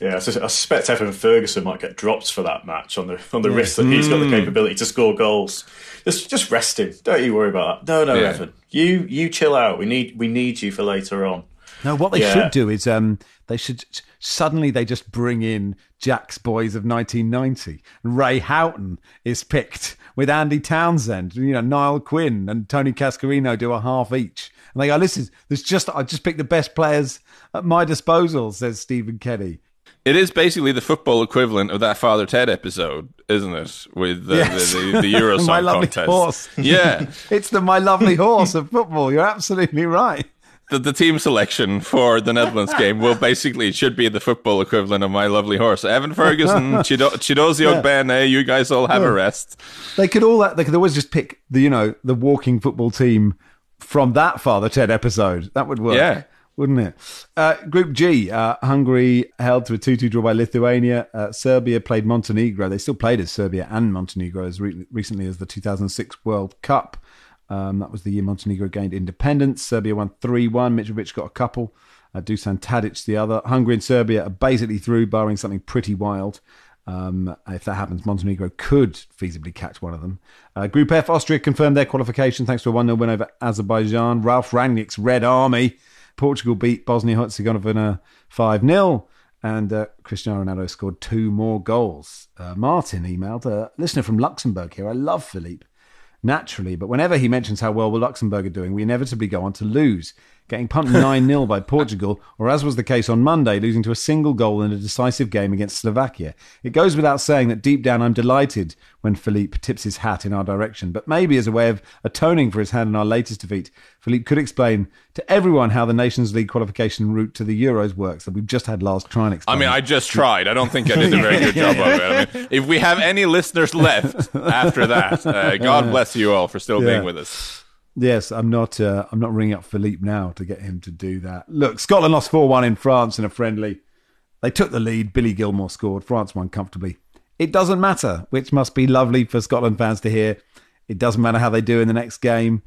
Yeah, so I suspect Evan Ferguson might get dropped for that match on the on the yeah. risk that he's got the hmm. capability to score goals. Just just rest him. Don't you worry about that. No, no, yeah. Evan. You you chill out. We need we need you for later on.
No, what they yeah. should do is um they should suddenly they just bring in Jack's boys of 1990. Ray Houghton is picked with Andy Townsend. You know, Niall Quinn and Tony Cascarino do a half each. And they go, listen, there's just I just picked the best players at my disposal, says Stephen Kenny.
It is basically the football equivalent of that Father Ted episode, isn't it? With the,
Yes.
the, the, the Eurosong
My lovely
contest.
horse.
Yeah.
It's the my lovely horse of football. You're absolutely right.
the, the team selection for the Netherlands game will basically it should be the football equivalent of my lovely horse. Evan Ferguson, Chido- Chiedozie
Yeah.
Ogbene, you guys all have a rest.
They could all they could always just pick the you know the walking football team from that Father Ted episode. That would work.
Yeah.
Wouldn't it? Uh, Group G, uh, Hungary held to a 2 2 draw by Lithuania. Uh, Serbia played Montenegro. They still played as Serbia and Montenegro as re- recently as the 2006 World Cup. Um, that was the year Montenegro gained independence. Serbia won 3 1. Mitrovic got a couple. Uh, Dusan Tadic the other. Hungary and Serbia are basically through, barring something pretty wild. Um, if that happens, Montenegro could feasibly catch one of them. Uh, Group F, Austria confirmed their qualification thanks to a 1 0 win over Azerbaijan. Ralph Rangnick's Red Army. Portugal beat Bosnia Herzegovina 5 0. And uh, Cristiano Ronaldo scored two more goals. Uh, Martin emailed, a listener from Luxembourg here. I love Philippe naturally, but whenever he mentions how well Luxembourg are doing, we inevitably go on to lose, getting pumped 9 0 by Portugal, or as was the case on Monday, losing to a single goal in a decisive game against Slovakia. It goes without saying that deep down I'm delighted when Philippe tips his hat in our direction, but maybe as a way of atoning for his hand in our latest defeat, Philippe could explain to everyone how the Nations League qualification route to the Euros works that we've just had Lars try and explain.
I mean, I just tried. I don't think I did a very good job of it. I mean, if we have any listeners left after that, uh, God bless you all for still
Yeah.
being with us.
Yes, I'm not. Uh, I'm not ringing up Philippe now to get him to do that. Look, Scotland lost four one in France in a friendly. They took the lead. Billy Gilmour scored. France won comfortably. It doesn't matter, which must be lovely for Scotland fans to hear. It doesn't matter how they do in the next game.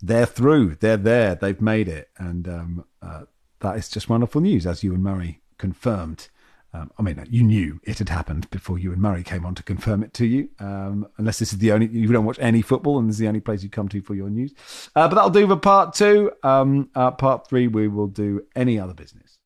They're through. They're there. They've made it, and um, uh, that is just wonderful news, as Ewan Murray confirmed. Um, I mean, you knew it had happened before Ewan Murray came on to confirm it to you. Um, unless this is the only, you don't watch any football, and this is the only place you come to for your news. Uh, but that'll do for part two. Um, uh, part three, we will do any other business.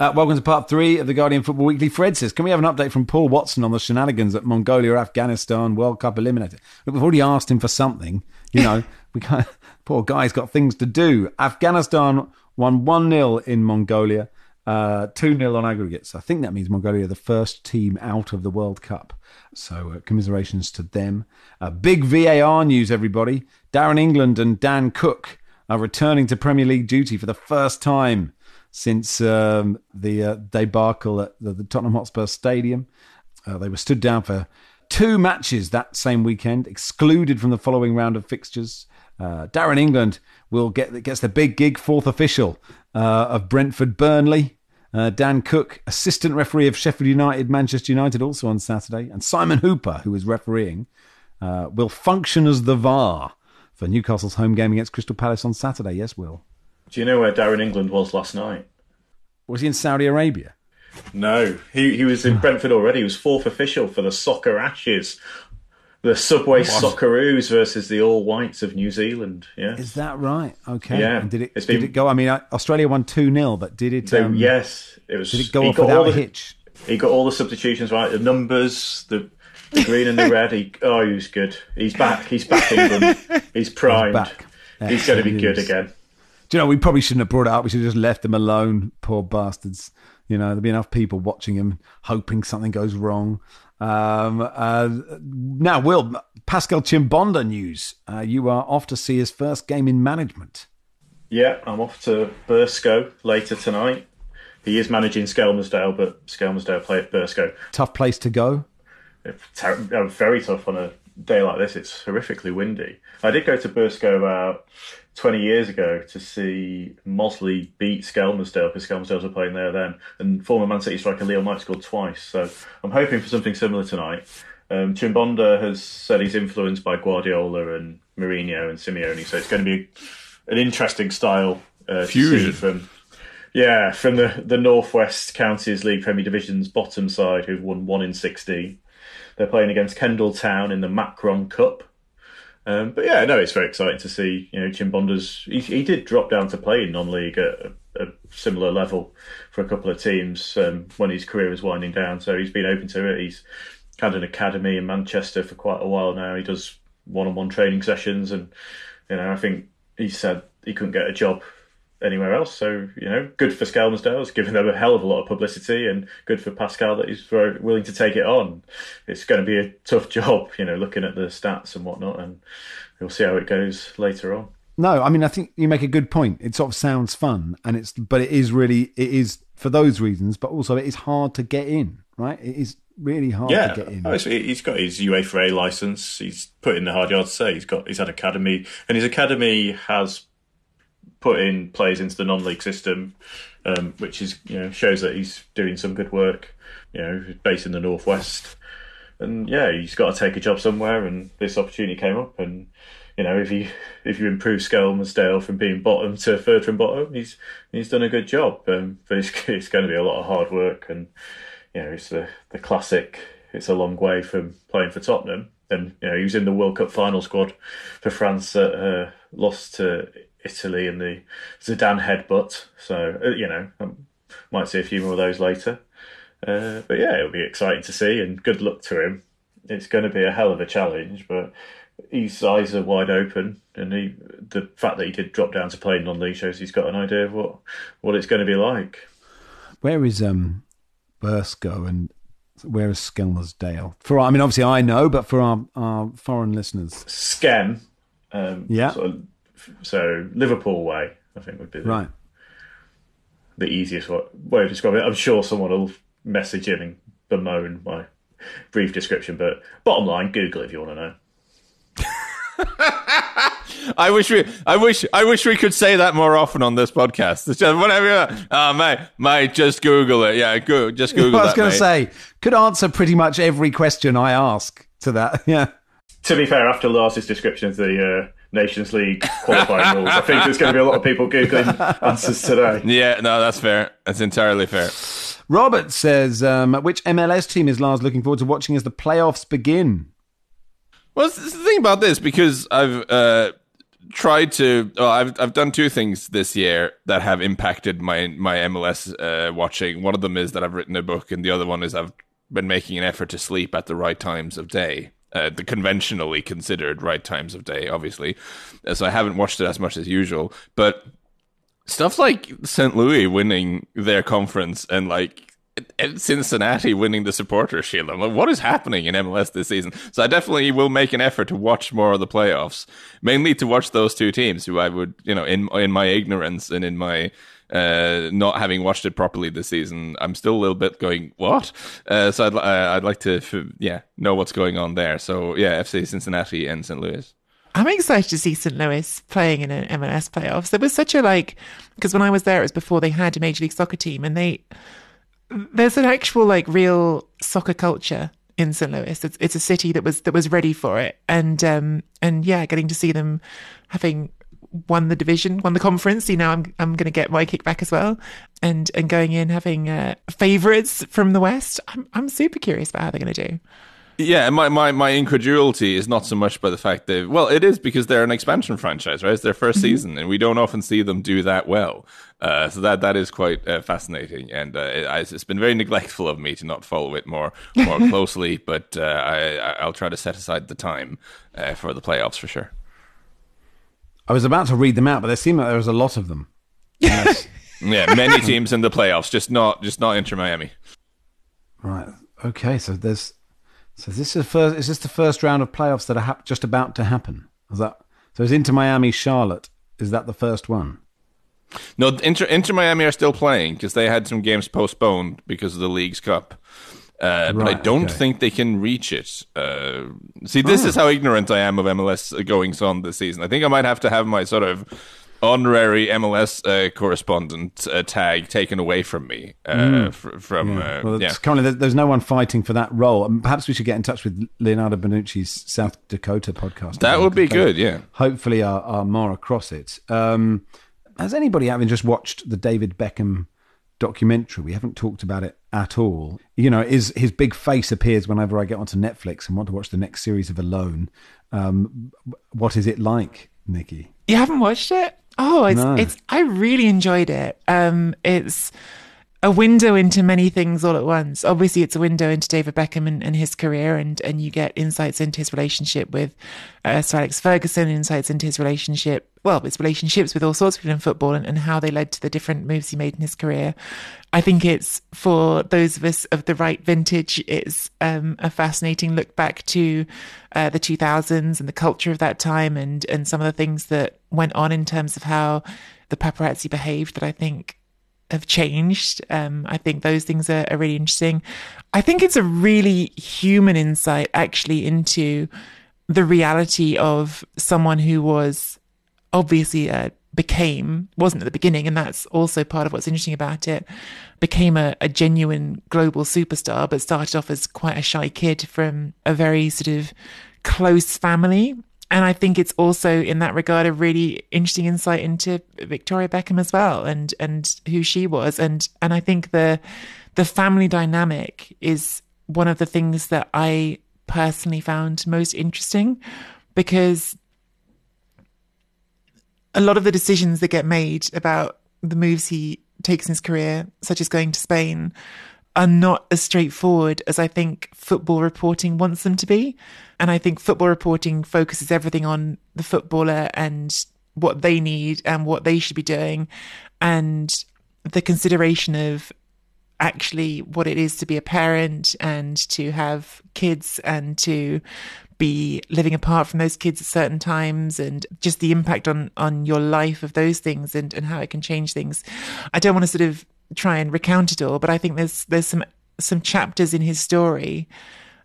Uh, welcome to part three of the Guardian Football Weekly. Fred says, Can we have an update from Paul Watson on the shenanigans at Mongolia Afghanistan World Cup eliminator? Look, we've already asked him for something. You know, we can't, poor guy's got things to do. Afghanistan won 1 0 in Mongolia, uh, 2 0 on aggregates. I think that means Mongolia are the first team out of the World Cup. So, uh, commiserations to them. Uh, big VAR news, everybody. Darren England and Dan Cook are returning to Premier League duty for the first time since um, the uh, debacle at the, the Tottenham Hotspur Stadium. Uh, they were stood down for two matches that same weekend, excluded from the following round of fixtures. Uh, Darren England will get gets the big gig, fourth official uh, of Brentford Burnley. Uh, Dan Cook, assistant referee of Sheffield United, Manchester United, also on Saturday, and Simon Hooper, who is refereeing, uh, will function as the VAR for Newcastle's home game against Crystal Palace on Saturday. Yes, Will.
Do you know where Darren England was last night?
Was he in Saudi Arabia?
No, he he was in Brentford already. He was fourth official for the Soccer Ashes, the Subway Socceroos versus the All Whites of New Zealand. Yeah,
Is that right? Okay.
Yeah.
And did it
It's
did
been-
it go? I mean, uh, Australia won two 0 but did it?
so
Um,
yes, it was.
Did it go off without
all
a hitch?
He got all the substitutions right, the numbers, the, the green and the red. He, oh, he was good. He's back. He's back. England. He's primed.
back.
He's going to be good again.
Do you know? We probably shouldn't have brought it up. We should have just left them alone. Poor bastards. You know, there'll be enough people watching him, hoping something goes wrong. Um, uh, now, Will Pascal Chimbonda news. Uh, you are off to see his first game in management.
Yeah, I'm off to Burscough later tonight. He is managing Skelmersdale, but Skelmersdale play at Burscough.
Tough place to go.
ter- uh, very tough on a day like this. It's horrifically windy. I did go to Burscough about 20 years ago to see Mossley beat Skelmersdale because Skelmersdale were playing there then. And former Man City striker Leo Knight scored twice. So I'm hoping for something similar tonight. Um, Chimbonda has said he's influenced by Guardiola and Mourinho and Simeone. So it's going to be an interesting style uh,
Fusion.
from yeah, from the, the Northwest Counties League Premier Division's bottom side, who've won one in 16. They're playing against Kendal Town in the Macron Cup. Um, but yeah, no, it's very exciting to see. You know, Chimbonda's he, he did drop down to play in non-league at a, a similar level for a couple of teams um, when his career was winding down. So he's been open to it. He's had an academy in Manchester for quite a while now. He does one-on-one training sessions, and you know, I think he said he couldn't get a job anywhere else. So you know, good for Skelmersdale. It's given them a hell of a lot of publicity, and good for Pascal that he's very willing to take it on. It's going to be a tough job, you know, looking at the stats and whatnot, and we'll see how it goes later on.
No, I mean I think you make a good point. It sort of sounds fun, and it's but it is really it is for those reasons, but also it is hard to get in. Right? It is really hard
yeah,
to get in.
Oh, he's got his UEFA license. He's put in the hard yards. say he's got he's had academy, and his academy has put in players into the non-league system, um, which is you know shows that he's doing some good work. You know, based in the northwest, and yeah, he's got to take a job somewhere, and this opportunity came up, and you know, if you if you improve Skelmersdale from being bottom to third from bottom, he's he's done a good job. Um, but it's, it's going to be a lot of hard work, and you know, it's the the classic. It's a long way from playing for Tottenham. And you know, he was in the World Cup final squad for France that uh, lost to Italy and the Zidane headbutt. So uh, you know, I might see a few more of those later. Uh, but yeah, it'll be exciting to see, and good luck to him. It's going to be a hell of a challenge, but his eyes are wide open, and he the fact that he did drop down to play non-league shows he's got an idea of what what it's going to be like.
Where is um Burscough and where is Skelmersdale? For I mean, obviously I know, but for our, our foreign listeners,
Skem, um,
yeah.
Sort of, so Liverpool way, I think would be the,
right.
the easiest way of describing it. I'm sure someone will message in and bemoan my brief description, but bottom line, Google if you want to know.
I wish we, I wish, I wish we could say that more often on this podcast. It's just whatever. Oh, mate, mate, just Google it. Yeah, go, just Google.
I was
going
to say, could answer pretty much every question I ask to that. Yeah.
To be fair, after Lars's description of the uh, Nations League qualifying rules, I think there's going to be a lot of people googling answers today.
Yeah, no, that's fair. That's entirely fair.
Robert says, um, which MLS team is Lars looking forward to watching as the playoffs begin?
Well, the thing about this because I've uh, tried to. Well, I've I've done two things this year that have impacted my my MLS uh, watching. One of them is that I've written a book, and the other one is I've been making an effort to sleep at the right times of day. Uh, the conventionally considered right times of day, obviously. Uh, so I haven't watched it as much as usual. But stuff like St. Louis winning their conference and like Cincinnati winning the supporter shield. I'm like, what is happening in MLS this season? So I definitely will make an effort to watch more of the playoffs, mainly to watch those two teams who I would, you know, in in my ignorance and in my uh, not having watched it properly this season, I'm still a little bit going what? Uh, so I'd uh, I'd like to yeah know what's going on there. So yeah, FC Cincinnati and St. Louis.
I'm excited to see St. Louis playing in an MLS playoffs. There was such a like because when I was there, it was before they had a Major League Soccer team, and they there's an actual like real soccer culture in St. Louis. It's it's a city that was that was ready for it, and um and yeah, getting to see them having won the division, won the conference. You know, I'm I'm going to get my kickback as well, and and going in having uh, favorites from the West. I'm I'm super curious about how they're going to do.
Yeah, my, my, my incredulity is not so much by the fact that well, it is because they're an expansion franchise, right? It's their 1st mm-hmm. season, and we don't often see them do that well. Uh, so that that is quite uh, fascinating, and uh, it, it's been very neglectful of me to not follow it more more closely. But uh, I I'll try to set aside the time uh, for the playoffs for sure.
I was about to read them out, but there seemed like there was a lot of them.
Yes. yeah, many teams in the playoffs, just not just not Inter Miami.
Right. Okay. So there's so this is first. Is this the first round of playoffs that are hap- just about to happen? Is that so? Is Inter Miami Charlotte? Is that the first one?
No, Inter, Inter Miami are still playing because they had some games postponed because of the League's Cup. Uh, right, but I don't okay. think they can reach it. Uh, see, this oh. is how ignorant I am of MLS goings on this season. I think I might have to have my sort of honorary MLS uh, correspondent uh, tag taken away from me. Uh, mm. fr- from
yeah. Uh, well, yeah. currently there's no one fighting for that role. And perhaps we should get in touch with Leonardo Bonucci's South Dakota podcast.
That would be good. Yeah,
hopefully are, are more across it. Um, has anybody having just watched the David Beckham documentary? We haven't talked about it at all. You know, his his big face appears whenever I get onto Netflix and want to watch the next series of Alone. Um, what is it like, Nicky?
You haven't watched it? Oh, it's no. it's I really enjoyed it. Um it's a window into many things all at once. Obviously, it's a window into David Beckham and, and his career, and, and you get insights into his relationship with uh, Sir Alex Ferguson, insights into his relationship, well, his relationships with all sorts of people in football, and, and how they led to the different moves he made in his career. I think it's for those of us of the right vintage, it's um, a fascinating look back to uh, the 2000s and the culture of that time, and and some of the things that went on in terms of how the paparazzi behaved. That I think have changed. Um, I think those things are, are, really interesting. I think it's a really human insight actually into the reality of someone who was obviously uh, became wasn't at the beginning, and that's also part of what's interesting about it. Became a, a genuine global superstar, but started off as quite a shy kid from a very sort of close family and I think it's also in that regard a really interesting insight into Victoria Beckham as well and and who she was. And and I think the the family dynamic is one of the things that I personally found most interesting because a lot of the decisions that get made about the moves he takes in his career such as going to Spain are not as straightforward as I think football reporting wants them to be. And I think football reporting focuses everything on the footballer and what they need and what they should be doing and the consideration of actually what it is to be a parent and to have kids and to be living apart from those kids at certain times and just the impact on on your life of those things and and how it can change things i don't want to sort of try and recount it all, but I think there's there's some some chapters in his story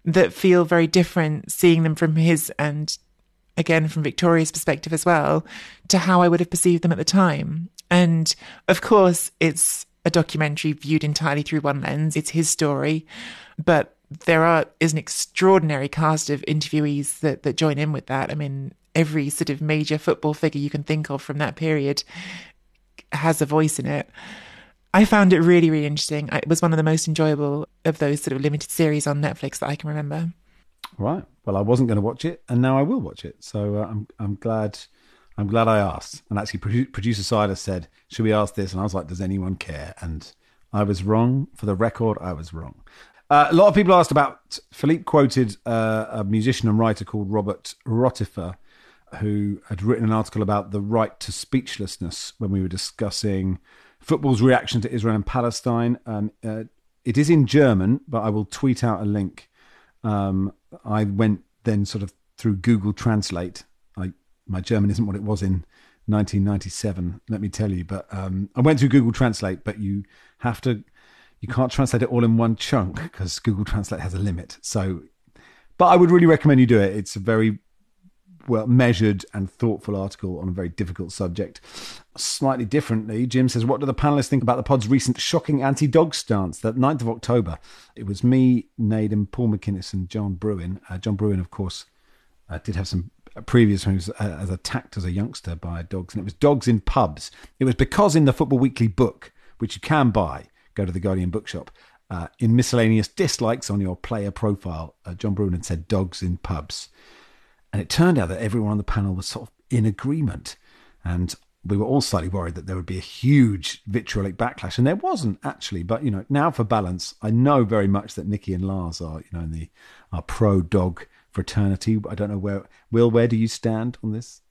that feel very different, seeing them from his and again from Victoria's perspective as well, to how I would have perceived them at the time. And of course, it's a documentary viewed entirely through one lens. It's his story, but there are is an extraordinary cast of interviewees that that join in with that. I mean, every sort of major football figure you can think of from that period has a voice in it. I found it really, really interesting. It was one of the most enjoyable of those sort of limited series on Netflix that I can remember.
Right. Well, I wasn't going to watch it, and now I will watch it. So uh, I'm I'm glad I'm glad I asked. And actually, producer Silas said, "Should we ask this?" And I was like, "Does anyone care?" And I was wrong. For the record, I was wrong. Uh, a lot of people asked about. Philippe quoted uh, a musician and writer called Robert Rotifer, who had written an article about the right to speechlessness when we were discussing football's reaction to Israel and Palestine. Um, uh, it is in German, but I will tweet out a link. Um, I went then sort of through Google Translate. I, my German isn't what it was in 1997, let me tell you. But um, I went through Google Translate, but you have to, you can't translate it all in one chunk because Google Translate has a limit. So, but I would really recommend you do it. It's a very well measured and thoughtful article on a very difficult subject. Slightly differently, Jim says, What do the panelists think about the pod's recent shocking anti dog stance? That 9th of October, it was me, Nade, and Paul McInnes and John Brewin. Uh, John Brewin, of course, uh, did have some previous when he was uh, as attacked as a youngster by dogs, and it was dogs in pubs. It was because in the Football Weekly book, which you can buy, go to the Guardian bookshop, uh, in miscellaneous dislikes on your player profile, uh, John Brewin had said dogs in pubs. And it turned out that everyone on the panel was sort of in agreement. And we were all slightly worried that there would be a huge vitriolic backlash, and there wasn't actually. But you know, now for balance, I know very much that Nicky and Lars are, you know, in the are pro dog fraternity. I don't know where Will, where do you stand on this?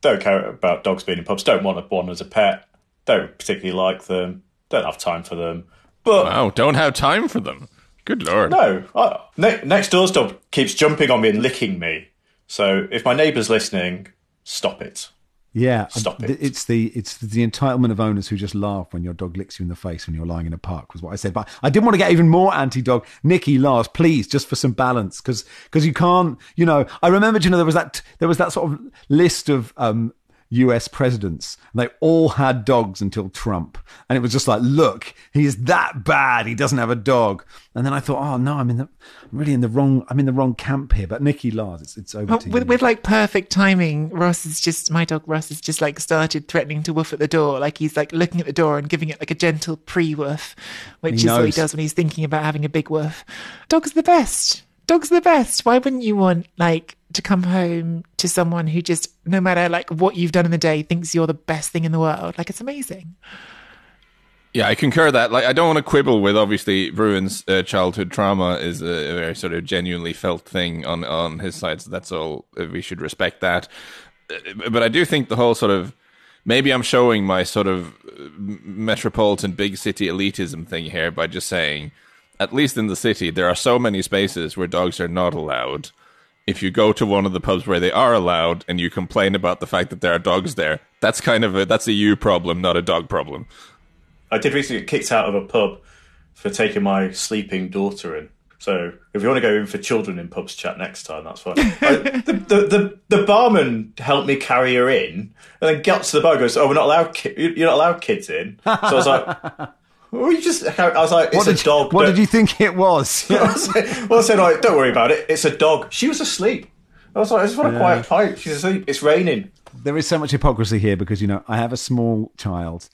Don't care about dogs being in pubs. Don't want one as a pet. Don't particularly like them. Don't have time for them. But
wow, don't have time for them. Good lord.
No, I, ne- next door's dog keeps jumping on me and licking me. So if my neighbour's listening, stop it.
Yeah,
stop it.
It's the it's the entitlement of owners who just laugh when your dog licks you in the face when you're lying in a park was what I said. But I didn't want to get even more anti-dog. Nicky, Lars, please, just for some balance, because because you can't. You know, I remember. You know, there was that there was that sort of list of um, US presidents. And they all had dogs until Trump. And it was just like, look, he's that bad. He doesn't have a dog. And then I thought, oh no, I'm in the I'm really in the wrong I'm in the wrong camp here. But Nicky Lars, it's it's over
with, with, like perfect timing, Ross is just my dog Ross has just like started threatening to woof at the door. Like he's like looking at the door and giving it like a gentle pre woof, which he is knows. what he does when he's thinking about having a big woof. Dogs are the best dogs the best. Why wouldn't you want like to come home to someone who just, no matter like what you've done in the day, thinks you're the best thing in the world? Like it's amazing.
Yeah, I concur that. Like, I don't want to quibble with obviously Brewin's uh, childhood trauma is a, a, very sort of genuinely felt thing on on his side. So that's all. Uh, we should respect that. Uh, but I do think the whole sort of maybe I'm showing my sort of uh, metropolitan big city elitism thing here by just saying, at least in the city, there are so many spaces where dogs are not allowed. If you go to one of the pubs where they are allowed and you complain about the fact that there are dogs there, that's kind of a that's a you problem, not a dog problem.
I did recently get kicked out of a pub for taking my sleeping daughter in. So if you want to go in for children in pubs chat next time, that's fine. I, the, the, the, the, barman helped me carry her in, and then got to the bar. Goes, "Oh, we're not allowed. Ki- you're not allowed kids in." So I was like. Well, you just, I was like, it's
what did
a dog.
You, what did you think it was?
I was like, well, I said, like, don't worry about it. It's a dog. She was asleep. I was like, I just want a quiet pipe. She's asleep. It's raining.
There is so much hypocrisy here because, you know, I have a small child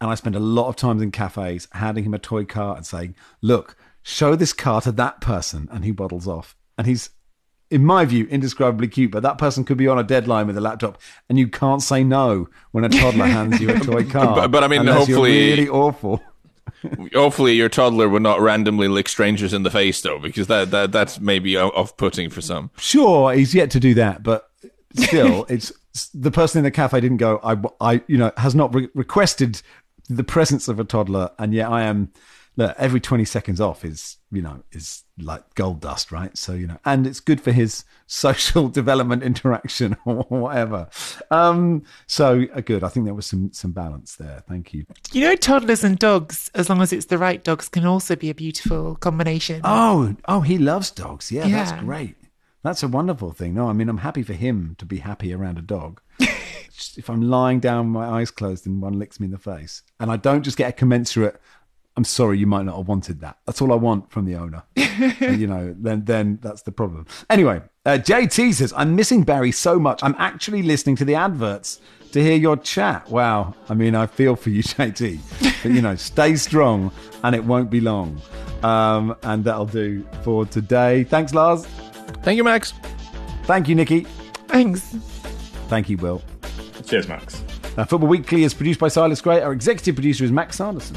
and I spend a lot of times in cafes handing him a toy car and saying, look, show this car to that person. And he waddles off. And he's, in my view, indescribably cute, but that person could be on a deadline with a laptop and you can't say no when a toddler hands you a toy car.
but, but I mean, hopefully.
really awful.
Hopefully your toddler would not randomly lick strangers in the face though because that, that that's maybe off-putting for some
sure he's yet to do that but still it's the person in the cafe didn't go i, I you know has not re- requested the presence of a toddler, and yet I am. Look, every twenty seconds off is you know is like gold dust, right? So you know, and it's good for his social development, interaction, or whatever. Um, so uh, good. I think there was some some balance there. Thank you.
You know, toddlers and dogs, as long as it's the right dogs, can also be a beautiful combination.
Oh, oh, he loves dogs. Yeah, yeah. that's great. That's a wonderful thing. No, I mean, I'm happy for him to be happy around a dog. if I'm lying down, my eyes closed, and one licks me in the face, and I don't just get a commensurate. I'm sorry, you might not have wanted that. That's all I want from the owner. and, you know, then then that's the problem. Anyway, uh, JT says, "I'm missing Barry so much. I'm actually listening to the adverts to hear your chat. Wow. I mean, I feel for you, JT. But you know, stay strong, and it won't be long. Um, and that'll do for today. Thanks, Lars.
Thank you, Max.
Thank you, Nicky.
Thanks.
Thank you, Will.
Cheers, Max.
Uh, Football Weekly is produced by Silas Gray. Our executive producer is Max Sanderson.